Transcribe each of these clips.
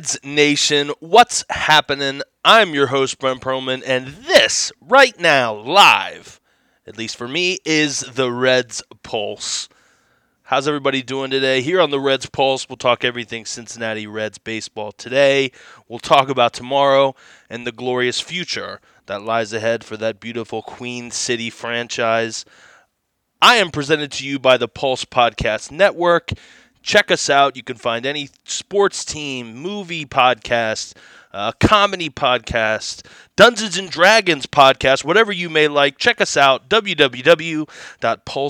Reds Nation, what's happening? I'm your host, Brent Perlman, and this, right now, live, at least for me, is the Reds Pulse. How's everybody doing today? Here on the Reds Pulse, we'll talk everything Cincinnati Reds baseball today. We'll talk about tomorrow and the glorious future that lies ahead for that beautiful Queen City franchise. I am presented to you by the Pulse Podcast Network. Check us out. You can find any sports team, movie podcast, uh, comedy podcast, Dungeons and Dragons podcast, whatever you may like. Check us out, www.pulse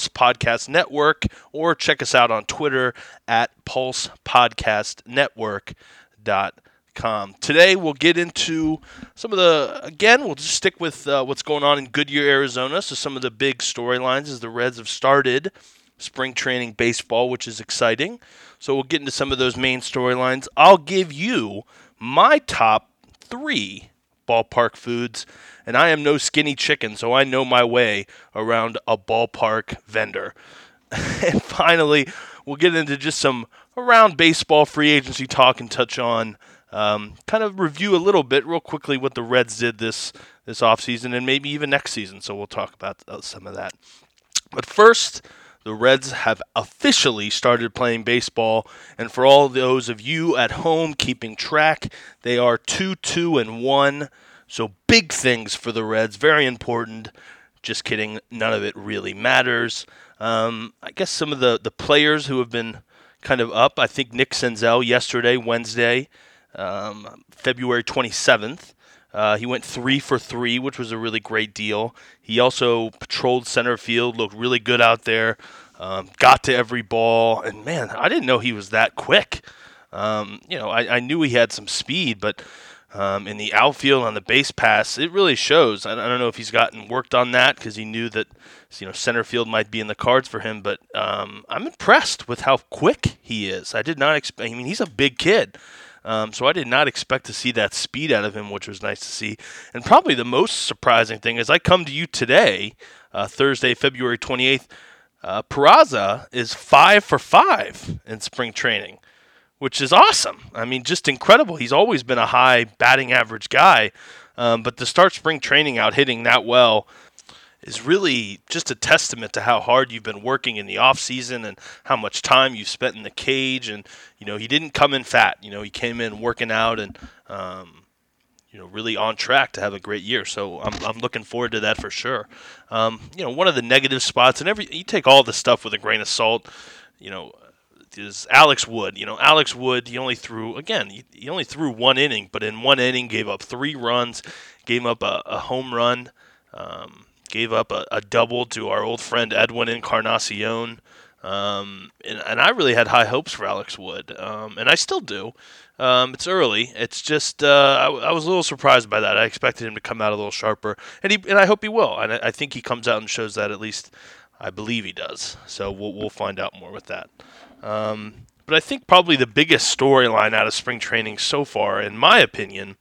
podcast network, or check us out on Twitter at Pulse Podcast Network.com. Today we'll get into some of the, again, we'll just stick with uh, what's going on in Goodyear, Arizona. So some of the big storylines as the Reds have started spring training baseball, which is exciting. So we'll get into some of those main storylines. I'll give you my top three ballpark foods, and I am no skinny chicken, so I know my way around a ballpark vendor. and finally, we'll get into just some around baseball free agency talk and touch on um, kind of review a little bit real quickly what the Reds did this this offseason and maybe even next season. So we'll talk about uh, some of that. But first, the Reds have officially started playing baseball. And for all those of you at home keeping track, they are 2 2 and 1. So big things for the Reds, very important. Just kidding, none of it really matters. Um, I guess some of the, the players who have been kind of up, I think Nick Senzel yesterday, Wednesday, um, February 27th. Uh, he went three for three, which was a really great deal. He also patrolled center field, looked really good out there, um, got to every ball, and man, I didn't know he was that quick. Um, you know, I, I, knew he had some speed, but um, in the outfield on the base paths, it really shows. I, I don't know if he's gotten worked on that because he knew that you know center field might be in the cards for him, but um, I'm impressed with how quick he is. I did not expect. I mean, he's a big kid. Um, so I did not expect to see that speed out of him, which was nice to see. And probably the most surprising thing is I come to you today, uh, Thursday, February 28th. Uh, Peraza is five for five in spring training, which is awesome. I mean, just incredible. He's always been a high batting average guy, um, but to start spring training out hitting that well is really just a testament to how hard you've been working in the off season and how much time you've spent in the cage. And you know, he didn't come in fat. You know, he came in working out and um, you know really on track to have a great year. So I'm, I'm looking forward to that for sure. Um, you know, one of the negative spots and every you take all the stuff with a grain of salt. You know. Is Alex Wood? You know, Alex Wood. He only threw again. He, he only threw one inning, but in one inning gave up three runs, gave up a, a home run. Um, gave up a, a double to our old friend Edwin Encarnacion. Um, and, and, I really had high hopes for Alex Wood, um, and I still do. Um, it's early. It's just uh, I, I, was a little surprised by that. I expected him to come out a little sharper, and he and I hope he will. And I, I think he comes out and shows that at least. I believe he does. So we'll we'll find out more with that. Um, but I think probably the biggest storyline out of spring training so far, in my opinion,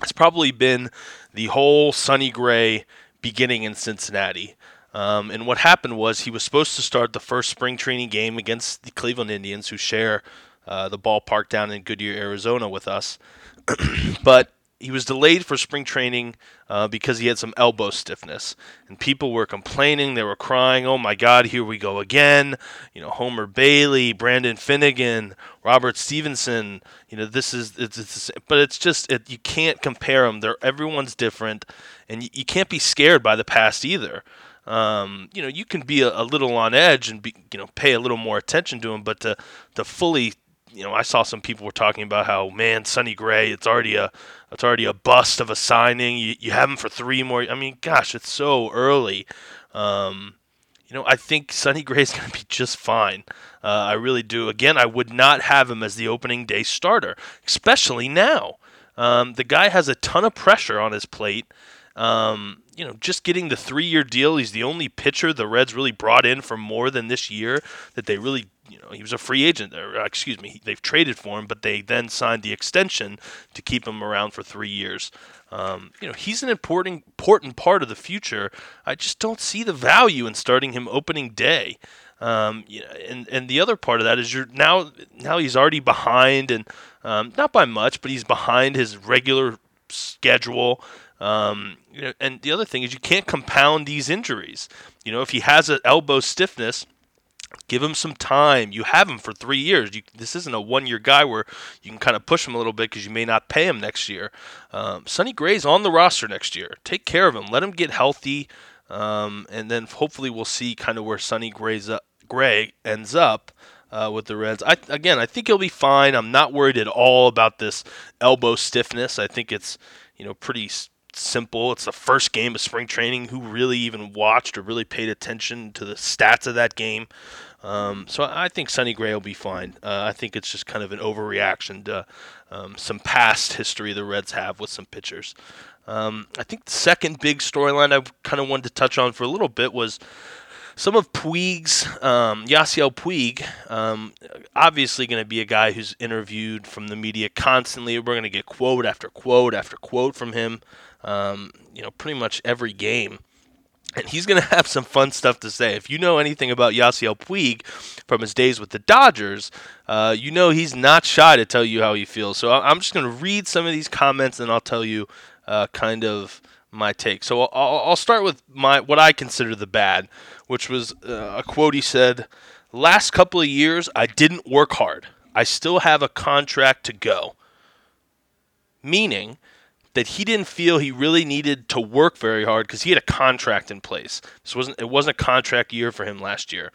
has probably been the whole Sonny Gray beginning in Cincinnati. Um, and what happened was he was supposed to start the first spring training game against the Cleveland Indians, who share uh, the ballpark down in Goodyear, Arizona, with us. but he was delayed for spring training uh, because he had some elbow stiffness, and people were complaining. They were crying, "Oh my God, here we go again!" You know, Homer Bailey, Brandon Finnegan, Robert Stephenson. You know, this is it's, it's but it's just it, you can't compare them. They're everyone's different, and you, you can't be scared by the past either. Um, you know, you can be a, a, little on edge and be, you know pay a little more attention to them, but to to fully you know, I saw some people were talking about how man, Sonny Gray, it's already a it's already a bust of a signing. You you have him for three more. I mean, gosh, it's so early. Um, you know, I think Sonny Gray is going to be just fine. Uh, I really do. Again, I would not have him as the opening day starter, especially now. Um, the guy has a ton of pressure on his plate. Um, you know, just getting the three-year deal. He's the only pitcher the Reds really brought in for more than this year that they really you know, he was a free agent. Or, uh, excuse me, they've traded for him, but they then signed the extension to keep him around for three years. Um, you know, he's an important important part of the future. I just don't see the value in starting him opening day. Um, you know, and and the other part of that is you're now now he's already behind, and um, not by much, but he's behind his regular schedule. Um, you know, and the other thing is you can't compound these injuries. You know, if he has an elbow stiffness, give him some time. You have him for three years. You, this isn't a one-year guy where you can kind of push him a little bit because you may not pay him next year. Um, Sonny Gray's on the roster next year. Take care of him. Let him get healthy, um, and then hopefully we'll see kind of where Sonny Gray's up, Gray ends up. Uh, with the Reds, I, again, I think he'll be fine. I'm not worried at all about this elbow stiffness. I think it's, you know, pretty simple. It's the first game of spring training. Who really even watched or really paid attention to the stats of that game? Um, so I think Sonny Gray will be fine. Uh, I think it's just kind of an overreaction to um, some past history the Reds have with some pitchers. Um, I think the second big storyline I kind of wanted to touch on for a little bit was some of Puig's, um, Yasiel Puig, um, obviously going to be a guy who's interviewed from the media constantly. We're going to get quote after quote after quote from him um, you know, pretty much every game. And he's going to have some fun stuff to say. If you know anything about Yasiel Puig from his days with the Dodgers, uh, you know he's not shy to tell you how he feels. So I'm just going to read some of these comments and I'll tell you uh, kind of my take. So I'll, I'll, start with my what I consider the bad, which was uh, a quote he said, "Last couple of years, I didn't work hard. I still have a contract to go." Meaning that he didn't feel he really needed to work very hard because he had a contract in place. This wasn't it wasn't a contract year for him last year.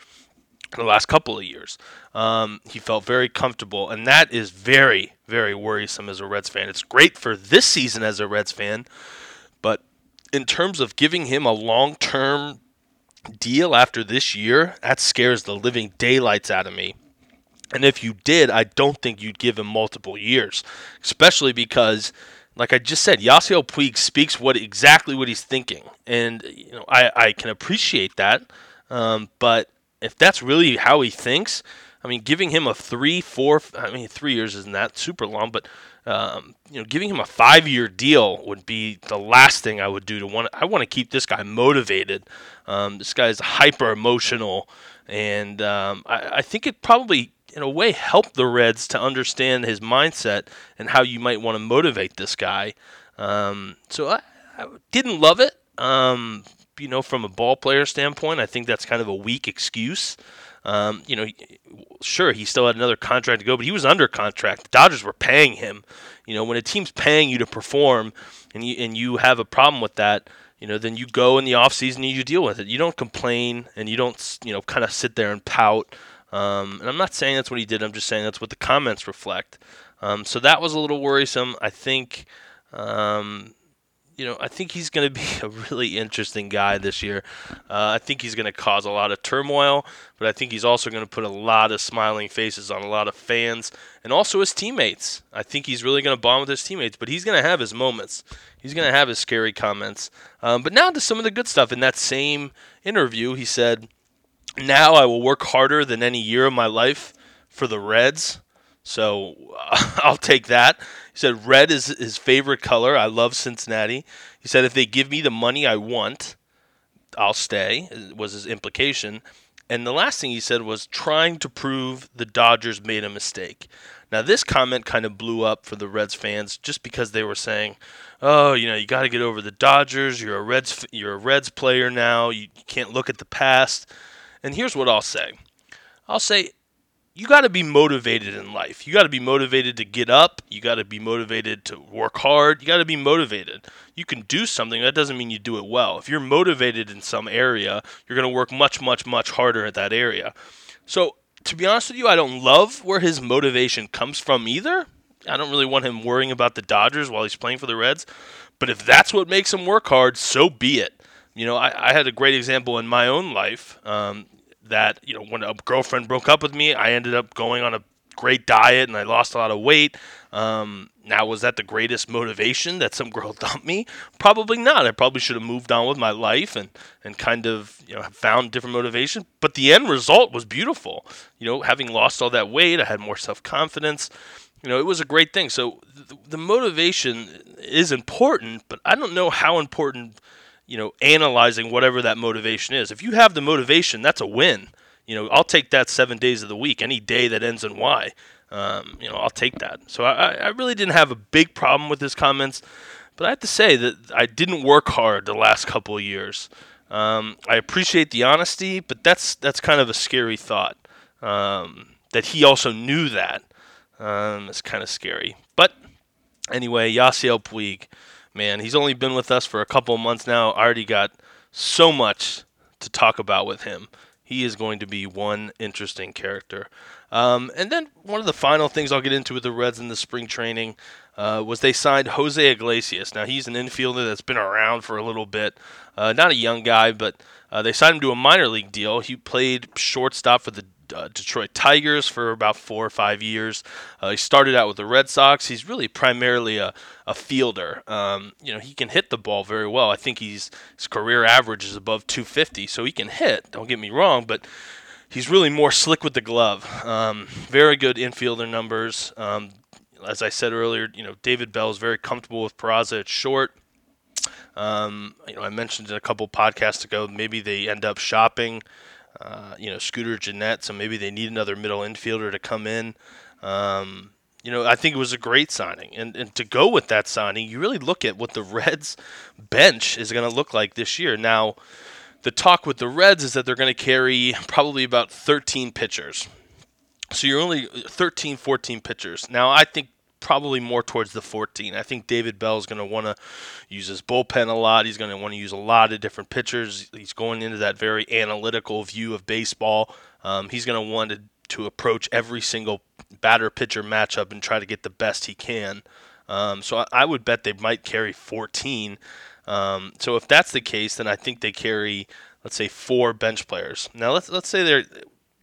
The last couple of years, um, he felt very comfortable, and that is very, very worrisome as a Reds fan. It's great for this season as a Reds fan, but in terms of giving him a long-term deal after this year, that scares the living daylights out of me. And if you did, I don't think you'd give him multiple years, especially because like I just said, Yasiel Puig speaks what exactly what he's thinking, and you know I, I can appreciate that. Um, but if that's really how he thinks, I mean, giving him a three, four, I mean, three years isn't that super long, but um, you know, giving him a five-year deal would be the last thing I would do to want. I want to keep this guy motivated. Um, this guy is hyper emotional, and um, I, I think it probably in a way help the Reds to understand his mindset and how you might want to motivate this guy. Um, so I, I, didn't love it. Um, you know, from a ball player standpoint, I think that's kind of a weak excuse. Um, you know, sure, he still had another contract to go, but he was under contract. The Dodgers were paying him. You know, when a team's paying you to perform and you, and you have a problem with that, you know, then you go in the offseason and you deal with it. You don't complain and you don't, you know, kind of sit there and pout. Um, and I'm not saying that's what he did. I'm just saying that's what the comments reflect. Um, so that was a little worrisome. I think, um, you know, I think he's going to be a really interesting guy this year. Uh, I think he's going to cause a lot of turmoil, but I think he's also going to put a lot of smiling faces on a lot of fans and also his teammates. I think he's really going to bond with his teammates, but he's going to have his moments. He's going to have his scary comments. Um, but now to some of the good stuff. In that same interview, he said now I will work harder than any year of my life for the Reds. So I'll take that. He said red is his favorite color. I love Cincinnati. He said if they give me the money I want, I'll stay. Was his implication. And the last thing he said was trying to prove the Dodgers made a mistake. Now this comment kind of blew up for the Reds fans just because they were saying, "Oh, you know, you got to get over the Dodgers. You're a Reds you're a Reds player now. You can't look at the past." And here's what I'll say I'll say, you got to be motivated in life. You got to be motivated to get up. You got to be motivated to work hard. You got to be motivated. You can do something. That doesn't mean you do it well. If you're motivated in some area, you're going to work much, much, much harder at that area. So, to be honest with you, I don't love where his motivation comes from either. I don't really want him worrying about the Dodgers while he's playing for the Reds. But if that's what makes him work hard, so be it. You know, I, I had a great example in my own life um, that, you know, when a girlfriend broke up with me, I ended up going on a great diet and I lost a lot of weight. Um, now, was that the greatest motivation that some girl dumped me? Probably not. I probably should have moved on with my life and, and kind of, you know, found different motivation. But the end result was beautiful. You know, having lost all that weight, I had more self confidence. You know, it was a great thing. So the, the motivation is important, but I don't know how important you know, analyzing whatever that motivation is. If you have the motivation, that's a win. You know, I'll take that seven days of the week, any day that ends in Y. Um, you know, I'll take that. So I, I really didn't have a big problem with his comments, but I have to say that I didn't work hard the last couple of years. Um, I appreciate the honesty, but that's that's kind of a scary thought. Um, that he also knew that. Um, it's kind of scary. But anyway, Yasiel Puig, man, he's only been with us for a couple months now. I already got so much to talk about with him. He is going to be one interesting character. Um, and then one of the final things I'll get into with the Reds in the spring training uh, was they signed Jose Iglesias. Now he's an infielder that's been around for a little bit, uh, not a young guy, but uh, they signed him to a minor league deal. He played shortstop for the uh, Detroit Tigers for about four or five years. Uh, he started out with the Red Sox. He's really primarily a, a fielder. Um, you know, he can hit the ball very well. I think he's his career average is above 250, so he can hit. Don't get me wrong, but he's really more slick with the glove. Um, very good infielder numbers. Um, as I said earlier, you know, David Bell is very comfortable with Peraza at short. Um, you know, I mentioned it a couple podcasts ago, maybe they end up shopping uh, you know, Scooter Gennett, so maybe they need another middle infielder to come in. Um, you know, I think it was a great signing. And, and to go with that signing, you really look at what the Reds bench is going to look like this year. Now, the talk with the Reds is that they're going to carry probably about 13 pitchers. So you're only 13, 14 pitchers. Now, I think probably more towards the 14. I think David Bell is going to want to use his bullpen a lot. He's going to want to use a lot of different pitchers. He's going into that very analytical view of baseball. Um, he's going to want to, to approach every single batter pitcher matchup and try to get the best he can. Um, so I, I, would bet they might carry 14. Um, so if that's the case, then I think they carry, let's say, four bench players. Now let's let's say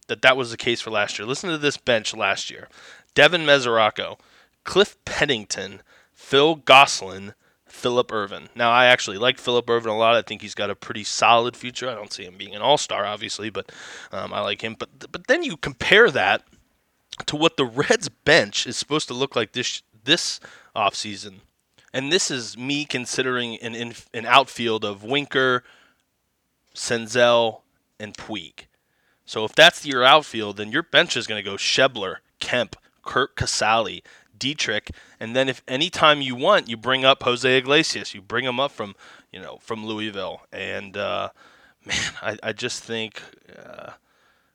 that that was the case for last year. Listen to this bench last year: Devin Mesoraco, Cliff Pennington, Phil Gosselin, Philip Ervin. Now, I actually like Philip Ervin a lot. I think he's got a pretty solid future. I don't see him being an all star, obviously, but um, I like him. But but then you compare that to what the Reds bench is supposed to look like this this offseason. And this is me considering an in, an outfield of Winker, Senzel, and Puig. So if that's your outfield, then your bench is going to go Schebler, Kemp, Curt Casali, Dietrich, and then if anytime you want, you bring up Jose Iglesias. You bring him up from you know from Louisville, and uh, man, I, I just think uh,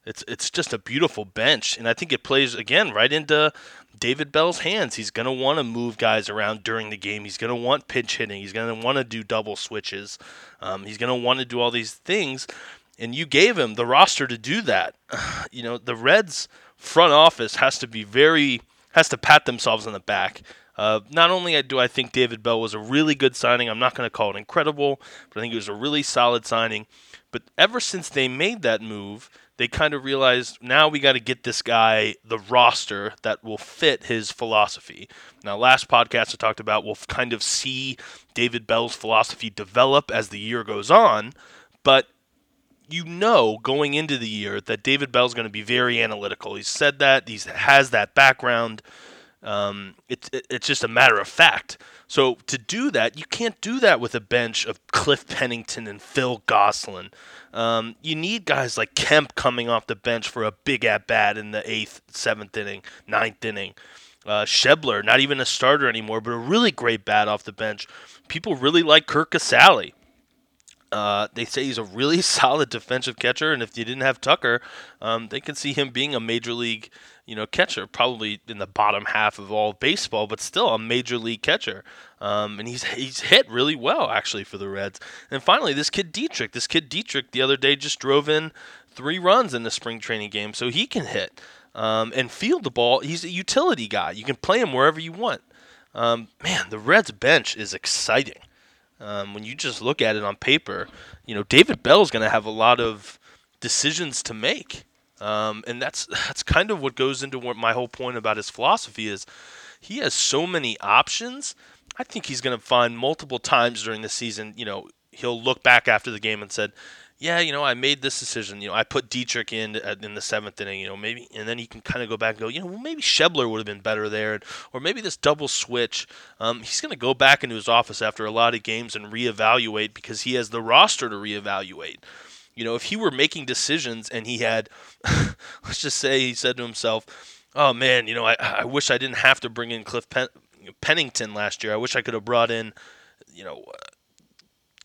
it's it's just a beautiful bench, and I think it plays again right into David Bell's hands. He's going to want to move guys around during the game. He's going to want pinch hitting. He's going to want to do double switches. Um, he's going to want to do all these things, and you gave him the roster to do that. You know, the Reds front office has to be very has to pat themselves on the back. Uh, not only do I think David Bell was a really good signing, I'm not going to call it incredible, but I think it was a really solid signing. But ever since they made that move, they kind of realized now we got to get this guy the roster that will fit his philosophy. Now, last podcast I talked about we'll kind of see David Bell's philosophy develop as the year goes on, but you know going into the year that David Bell's going to be very analytical. He's said that. He has that background. Um, it, it, it's just a matter of fact. So to do that, you can't do that with a bench of Cliff Pennington and Phil Gosselin. Um, you need guys like Kemp coming off the bench for a big at bat in the eighth, seventh inning, ninth inning. Uh, Schebler, not even a starter anymore, but a really great bat off the bench. People really like Curt Casali. Uh, they say he's a really solid defensive catcher, and if you didn't have Tucker, um, they could see him being a major league, you know, catcher, probably in the bottom half of all baseball, but still a major league catcher. Um, and he's he's hit really well actually for the Reds. And finally, this kid Dietrich, this kid Dietrich, the other day just drove in three runs in the spring training game, so he can hit um, and field the ball. He's a utility guy. You can play him wherever you want. Um, man, the Reds bench is exciting. Um, when you just look at it on paper, you know David Bell is going to have a lot of decisions to make, um, and that's that's kind of what goes into what my whole point about his philosophy is. He has so many options. I think he's going to find multiple times during the season. You know, he'll look back after the game and said, yeah, you know, I made this decision. You know, I put Dietrich in in the seventh inning. You know, maybe, and then he can kind of go back and go, you know, well, maybe Schebler would have been better there, or maybe this double switch. Um, he's going to go back into his office after a lot of games and reevaluate because he has the roster to reevaluate. You know, if he were making decisions and he had, let's just say he said to himself, oh man, you know, I, I wish I didn't have to bring in Cliff Pen- Pennington last year. I wish I could have brought in, you know, uh,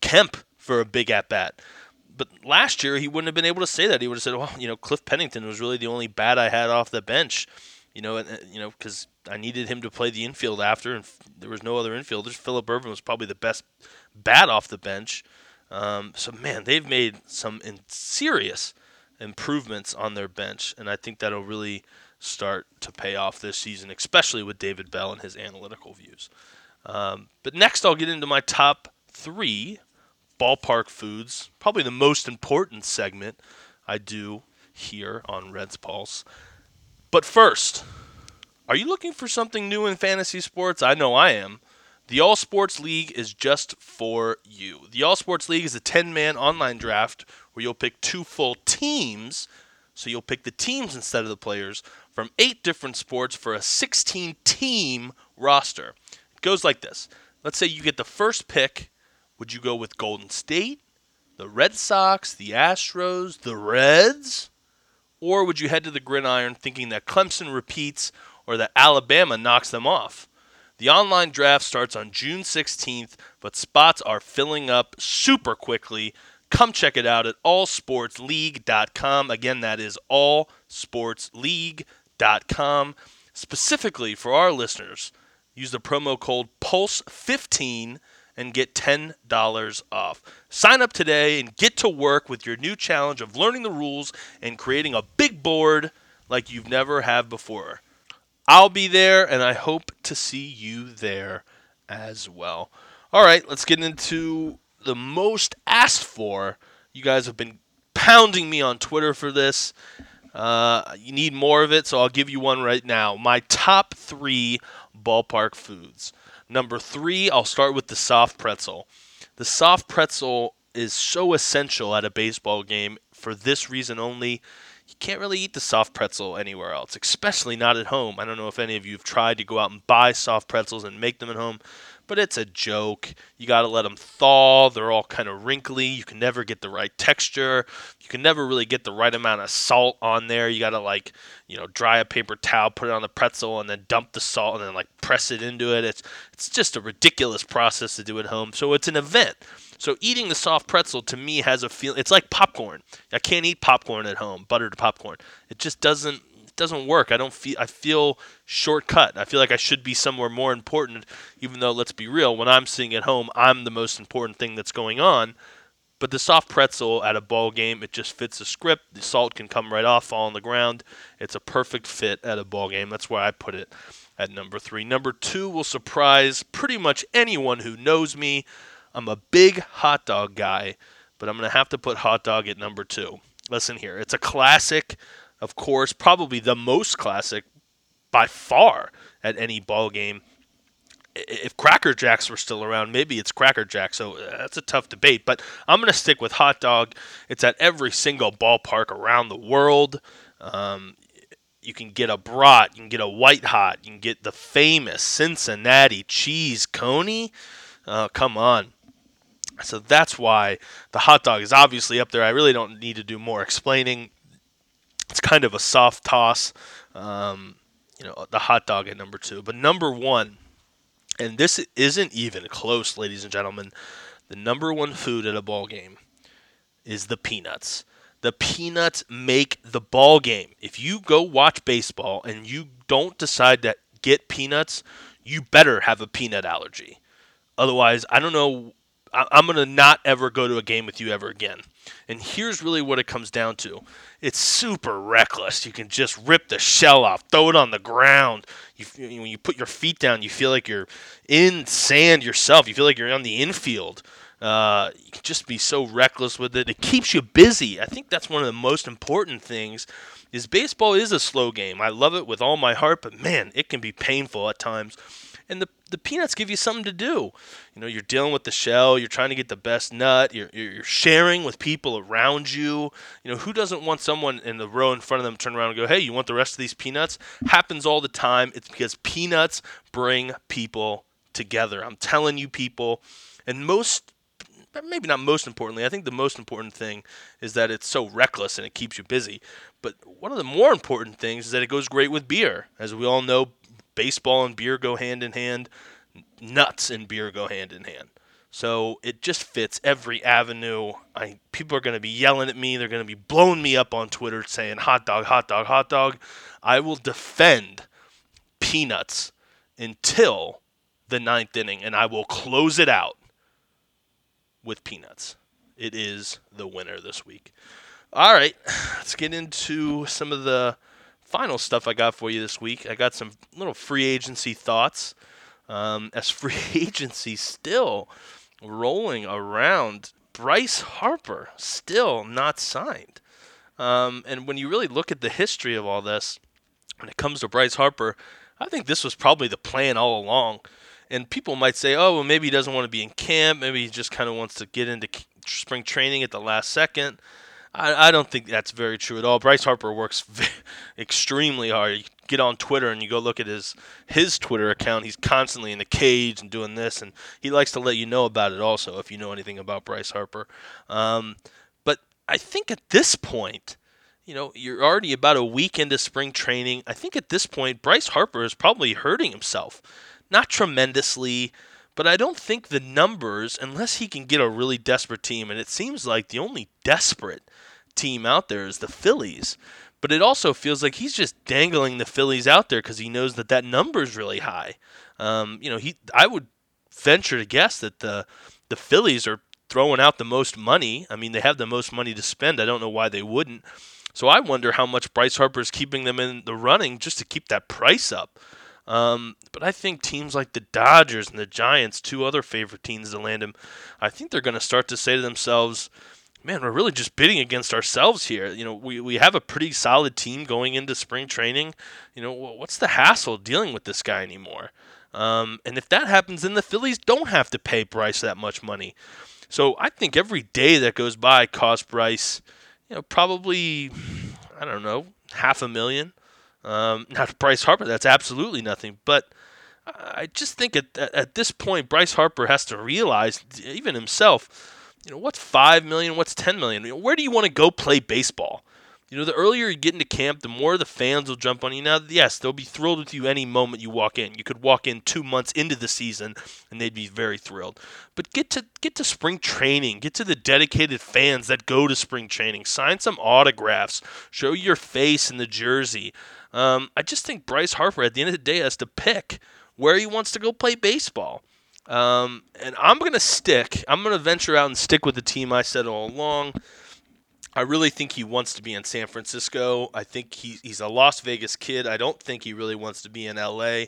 Kemp for a big at bat. But last year he wouldn't have been able to say that. He would have said, "Well, you know, Cliff Pennington was really the only bat I had off the bench." You know, and, you know, because I needed him to play the infield after, and there was no other infielders. Philip Ervin was probably the best bat off the bench. Um, so man, they've made some serious improvements on their bench, and I think that'll really start to pay off this season, especially with David Bell and his analytical views. Um, but next, I'll get into my top three ballpark foods, probably the most important segment I do here on Reds Pulse. But first, are you looking for something new in fantasy sports? I know I am. The All Sports League is just for you. The All Sports League is a 10 man online draft where you'll pick two full teams. So you'll pick the teams instead of the players from eight different sports for a 16 team roster. It goes like this Let's say you get the first pick. Would you go with Golden State, the Red Sox, the Astros, the Reds? Or would you head to the gridiron thinking that Clemson repeats or that Alabama knocks them off? The online draft starts on June 16th, but spots are filling up super quickly. Come check it out at allsportsleague.com. Again, that is allsportsleague.com. Specifically for our listeners, use the promo code PULSE15 and get $10 off. Sign up today and get to work with your new challenge of learning the rules and creating a big board like you've never had before. I'll be there and I hope to see you there as well. All right, let's get into the most asked for. You guys have been pounding me on Twitter for this. Uh, you need more of it, so I'll give you one right now. My top three ballpark foods. Number three, I'll start with the soft pretzel. The soft pretzel is so essential at a baseball game for this reason only. You can't really eat the soft pretzel anywhere else, especially not at home. I don't know if any of you have tried to go out and buy soft pretzels and make them at home but it's a joke. You got to let them thaw. They're all kind of wrinkly. You can never get the right texture. You can never really get the right amount of salt on there. You got to like, you know, dry a paper towel, put it on the pretzel, and then dump the salt, and then like press it into it. It's it's just a ridiculous process to do at home. So it's an event. So eating the soft pretzel to me has a feel. It's like popcorn. I can't eat popcorn at home, buttered popcorn. It just doesn't doesn't work. I don't feel I feel shortcut. I feel like I should be somewhere more important, even though let's be real, when I'm sitting at home, I'm the most important thing that's going on. But the soft pretzel at a ball game, it just fits the script. The salt can come right off, fall on the ground. It's a perfect fit at a ball game. That's why I put it at number three. Number two will surprise pretty much anyone who knows me. I'm a big hot dog guy, but I'm going to have to put hot dog at number two. Listen here, it's a classic of course, probably the most classic by far at any ball game. If Cracker Jacks were still around, maybe it's Cracker Jack. So uh, that's a tough debate. But I'm going to stick with hot dog. It's at every single ballpark around the world. Um, you can get a brat, you can get a white hot, you can get the famous Cincinnati cheese coney. Uh, come on. So that's why the hot dog is obviously up there. I really don't need to do more explaining it's kind of a soft toss. Um, you know, the hot dog at number two. But number one, and this isn't even close, ladies and gentlemen, the number one food at a ball game is the peanuts. The peanuts make the ball game. If you go watch baseball and you don't decide to get peanuts, you better have a peanut allergy. Otherwise, I don't know. I'm going to not ever go to a game with you ever again. And here's really what it comes down to it's super reckless. You can just rip the shell off, throw it on the ground. You, when you put your feet down, you feel like you're in sand yourself. You feel like you're on the infield. Uh, you can just be so reckless with it. It keeps you busy. I think that's one of the most important things. Is baseball is a slow game. I love it with all my heart, but man, it can be painful at times and the the peanuts give you something to do. You know, you're dealing with the shell, you're trying to get the best nut, you're, you're sharing with people around you. You know, who doesn't want someone in the row in front of them turn around and go, hey, you want the rest of these peanuts? Happens all the time. It's because peanuts bring people together. I'm telling you, people, and most maybe not most importantly. I think the most important thing is that it's so reckless and it keeps you busy. But one of the more important things is that it goes great with beer. As we all know, baseball and beer go hand in hand. Nuts and beer go hand in hand. So it just fits every avenue. I people are going to be yelling at me. They're going to be blowing me up on Twitter saying hot dog, hot dog, hot dog. I will defend peanuts until the ninth inning, and I will close it out with peanuts. It is the winner this week. All right, let's get into some of the final stuff I got for you this week. I got some little free agency thoughts. Um, as free agency still rolling around. Bryce Harper still not signed. Um, and when you really look at the history of all this, when it comes to Bryce Harper, I think this was probably the plan all along. And people might say, oh, well, maybe he doesn't want to be in camp. Maybe he just kind of wants to get into spring training at the last second. I, I don't think that's very true at all. Bryce Harper works extremely hard. You get on Twitter and you go look at his his Twitter account. He's constantly in the cage and doing this, and he likes to let you know about it. Also, if you know anything about Bryce Harper, um, but I think at this point, you know, you're already about a week into spring training. I think at this point, Bryce Harper is probably hurting himself, not tremendously. But I don't think the numbers, unless he can get a really desperate team, and it seems like the only desperate team out there is the Phillies. But it also feels like he's just dangling the Phillies out there because he knows that that number is really high. Um, you know, he I would venture to guess that the the Phillies are throwing out the most money. I mean, they have the most money to spend. I don't know why they wouldn't. So I wonder how much Bryce Harper is keeping them in the running just to keep that price up. Um, but I think teams like the Dodgers and the Giants, two other favorite teams to land him, I think they're going to start to say to themselves, man, we're really just bidding against ourselves here. You know, we, we have a pretty solid team going into spring training. You know, what's the hassle dealing with this guy anymore? Um, and if that happens, then the Phillies don't have to pay Bryce that much money. So I think every day that goes by costs Bryce, you know, probably, I don't know, half a million. Um, not Bryce Harper, that's absolutely nothing. But I just think at, at this point, Bryce Harper has to realize, even himself, you know, what's five million? What's ten million? You know, where do you want to go play baseball? You know, the earlier you get into camp, the more the fans will jump on you. Now, yes, they'll be thrilled with you any moment you walk in. You could walk in two months into the season, and they'd be very thrilled. But get to get to spring training. Get to the dedicated fans that go to spring training. Sign some autographs. Show your face in the jersey. Um, I just think Bryce Harper, at the end of the day, has to pick where he wants to go play baseball. Um, and I'm going to stick. I'm going to venture out and stick with the team I said all along. I really think he wants to be in San Francisco. I think he, he's a Las Vegas kid. I don't think he really wants to be in LA.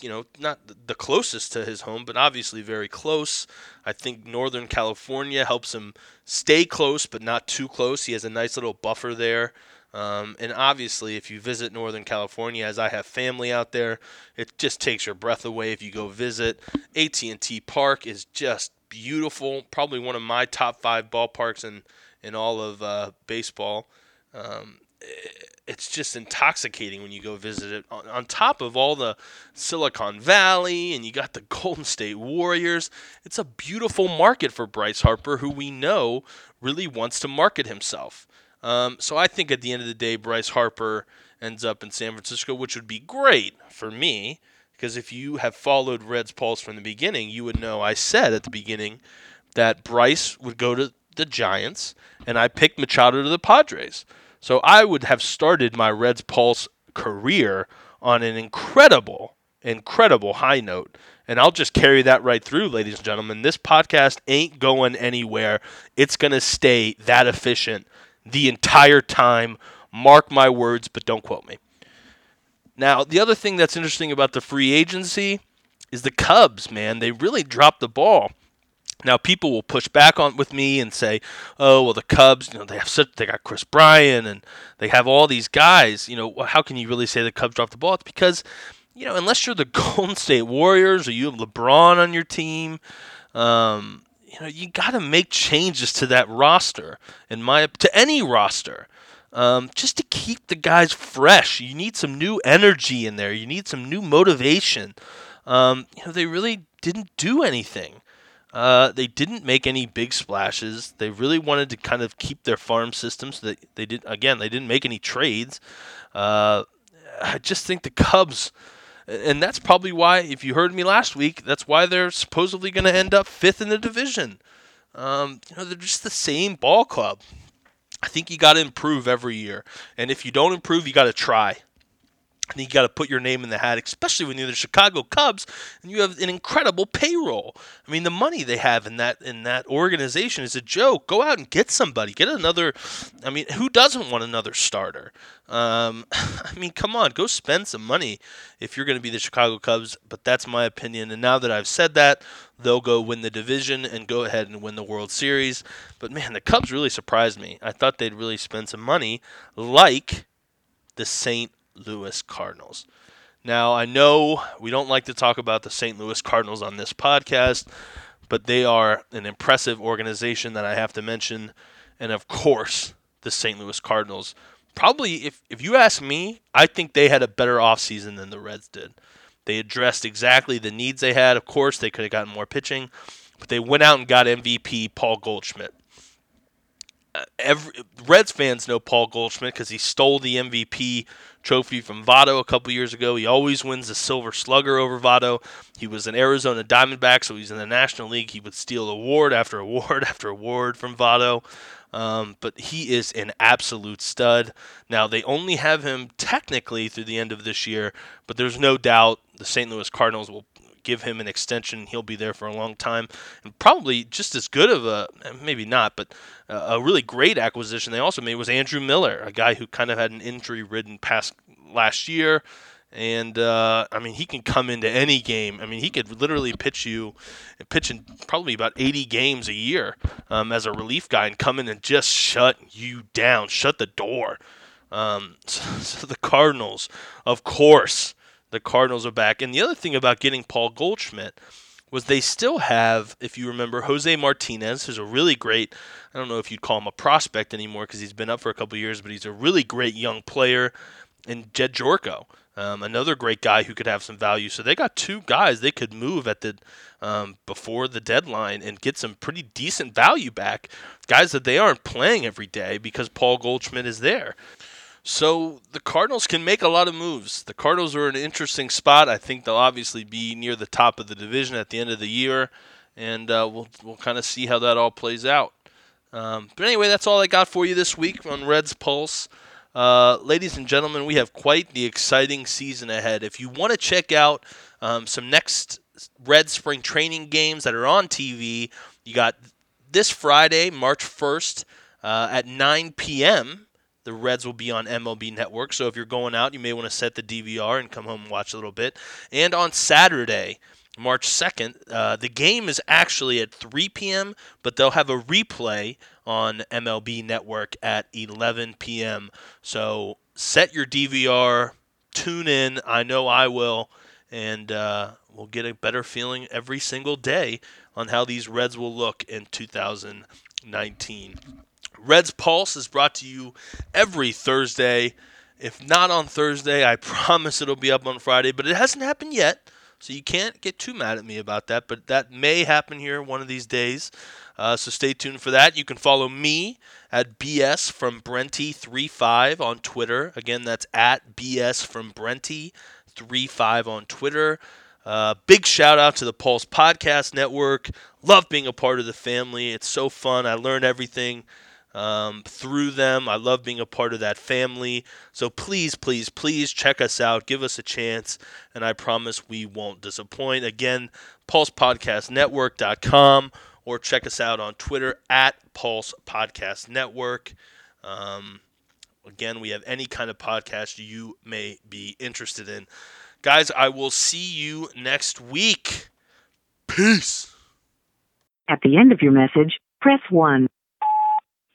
You know, not the closest to his home, but obviously very close. I think Northern California helps him stay close, but not too close. He has a nice little buffer there. Um, and obviously, if you visit Northern California, as I have family out there, it just takes your breath away if you go visit. AT&T Park is just beautiful. Probably one of my top five ballparks in in all of uh, baseball. Um, it's just intoxicating when you go visit it. On, on, top of all the Silicon Valley, and you got the Golden State Warriors, it's a beautiful market for Bryce Harper, who we know really wants to market himself. Um, so I think at the end of the day, Bryce Harper ends up in San Francisco, which would be great for me because if you have followed Reds Pulse from the beginning, you would know I said at the beginning that Bryce would go to the Giants, and I picked Machado to the Padres. So I would have started my Reds Pulse career on an incredible, incredible high note. And I'll just carry that right through, ladies and gentlemen. This podcast ain't going anywhere. It's going to stay that efficient the entire time. Mark my words, but don't quote me. Now, the other thing that's interesting about the free agency is the Cubs, man. They really dropped the ball. Now, people will push back on with me and say, "Oh, well, the Cubs, you know, they have such they got Kris Bryant and they have all these guys. You know, how can you really say the Cubs dropped the ball?" It's because, you know, unless you're the Golden State Warriors or you have LeBron on your team, um, you know, you got to make changes to that roster, in my to any roster, um, just to keep the guys fresh. You need some new energy in there. You need some new motivation. Um, you know, they really didn't do anything. Uh, they didn't make any big splashes. They really wanted to kind of keep their farm system, so that they did. Again, they didn't make any trades. Uh, I just think the Cubs, and that's probably why. If you heard me last week, that's why they're supposedly going to end up fifth in the division. Um, you know, they're just the same ball club. I think you got to improve every year, and if you don't improve, you got to try. Think you got to put your name in the hat, especially when you're the Chicago Cubs and you have an incredible payroll. I mean, the money they have in that in that organization is a joke. Go out and get somebody, get another. I mean, who doesn't want another starter? Um, I mean, come on, go spend some money if you're going to be the Chicago Cubs. But that's my opinion. And now that I've said that, they'll go win the division and go ahead and win the World Series. But man, the Cubs really surprised me. I thought they'd really spend some money, like the St. Louis Cardinals. Now, I know we don't like to talk about the St. Louis Cardinals on this podcast, but they are an impressive organization that I have to mention. And of course, the St. Louis Cardinals. Probably, if, if you ask me, I think they had a better offseason than the Reds did. They addressed exactly the needs they had. Of course, they could have gotten more pitching, but they went out and got MVP Paul Goldschmidt every Reds fans know Paul Goldschmidt because he stole the MVP trophy from Votto a couple years ago. He always wins the Silver Slugger over Votto. He was an Arizona Diamondback, so he's in the National League. He would steal award after award after award from Votto. Um, but he is an absolute stud. Now, they only have him technically through the end of this year, but there's no doubt the St. Louis Cardinals will give him an extension. He'll be there for a long time, and probably just as good of a maybe not, but a really great acquisition they also made was Andrew Miller, a guy who kind of had an injury-ridden past last year. And uh, I mean, he can come into any game. I mean, he could literally pitch you, pitch in probably about 80 games a year um, as a relief guy, and come in and just shut you down, shut the door. Um, so, so the Cardinals, of course, the Cardinals are back. And the other thing about getting Paul Goldschmidt was they still have, if you remember, Jose Martinez, who's a really great, I don't know if you'd call him a prospect anymore because he's been up for a couple years, but he's a really great young player. And Jed Gyorko, um, another great guy who could have some value. So they got two guys they could move at the um, before the deadline and get some pretty decent value back. Guys that they aren't playing every day because Paul Goldschmidt is there. So the Cardinals can make a lot of moves. The Cardinals are in an interesting spot. I think they'll obviously be near the top of the division at the end of the year, and uh, we'll we'll kind of see how that all plays out. Um, but anyway, that's all I got for you this week on Reds Pulse. Uh, ladies and gentlemen, we have quite the exciting season ahead. If you want to check out um, some next Red Spring training games that are on TV, you got this Friday, March 1st uh, at 9 p.m. The Reds will be on MLB Network, so if you're going out, you may want to set the DVR and come home and watch a little bit. And on Saturday, March 2nd, uh, the game is actually at 3 p.m., but they'll have a replay on MLB Network at 11 p.m. So set your DVR, tune in. I know I will, and uh, we'll get a better feeling every single day on how these Reds will look in 2019. Reds Pulse is brought to you every Thursday. If not on Thursday, I promise it'll be up on Friday, but it hasn't happened yet. So you can't get too mad at me about that, but that may happen here one of these days. Uh, so stay tuned for that. You can follow me at BS from Brenty35 on Twitter. Again, that's at BS from Brenty35 on Twitter. Uh, big shout out to the Pulse Podcast Network. Love being a part of the family. It's so fun. I learn everything um, through them. I love being a part of that family. So please, please, please check us out. Give us a chance, and I promise we won't disappoint. Again, pulsepodcastnetwork.com or check us out on Twitter at Pulse Podcast Network. Um, again, we have any kind of podcast you may be interested in. Guys, I will see you next week. Peace. At the end of your message, press 1.